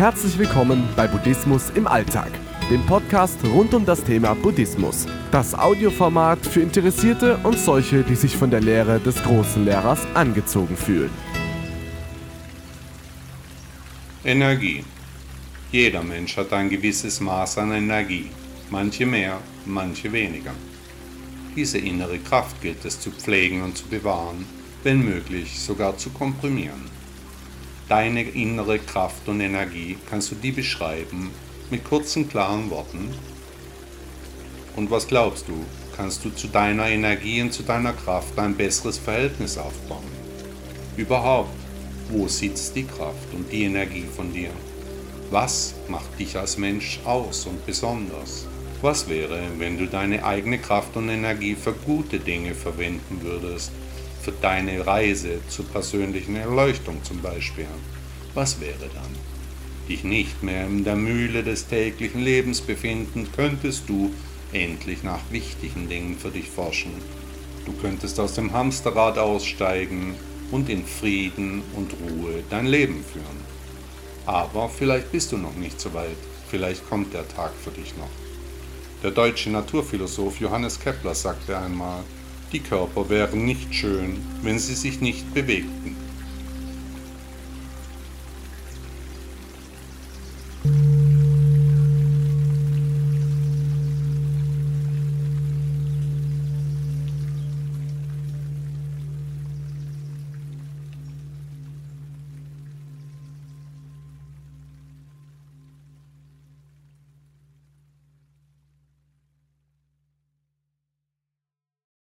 Herzlich willkommen bei Buddhismus im Alltag, dem Podcast rund um das Thema Buddhismus. Das Audioformat für Interessierte und solche, die sich von der Lehre des großen Lehrers angezogen fühlen. Energie. Jeder Mensch hat ein gewisses Maß an Energie, manche mehr, manche weniger. Diese innere Kraft gilt es zu pflegen und zu bewahren, wenn möglich sogar zu komprimieren. Deine innere Kraft und Energie kannst du die beschreiben mit kurzen, klaren Worten? Und was glaubst du, kannst du zu deiner Energie und zu deiner Kraft ein besseres Verhältnis aufbauen? Überhaupt, wo sitzt die Kraft und die Energie von dir? Was macht dich als Mensch aus und besonders? Was wäre, wenn du deine eigene Kraft und Energie für gute Dinge verwenden würdest, für deine Reise zur persönlichen Erleuchtung zum Beispiel. Was wäre dann? Dich nicht mehr in der Mühle des täglichen Lebens befinden, könntest du endlich nach wichtigen Dingen für dich forschen. Du könntest aus dem Hamsterrad aussteigen und in Frieden und Ruhe dein Leben führen. Aber vielleicht bist du noch nicht so weit, vielleicht kommt der Tag für dich noch. Der deutsche Naturphilosoph Johannes Kepler sagte einmal, die Körper wären nicht schön, wenn sie sich nicht bewegten.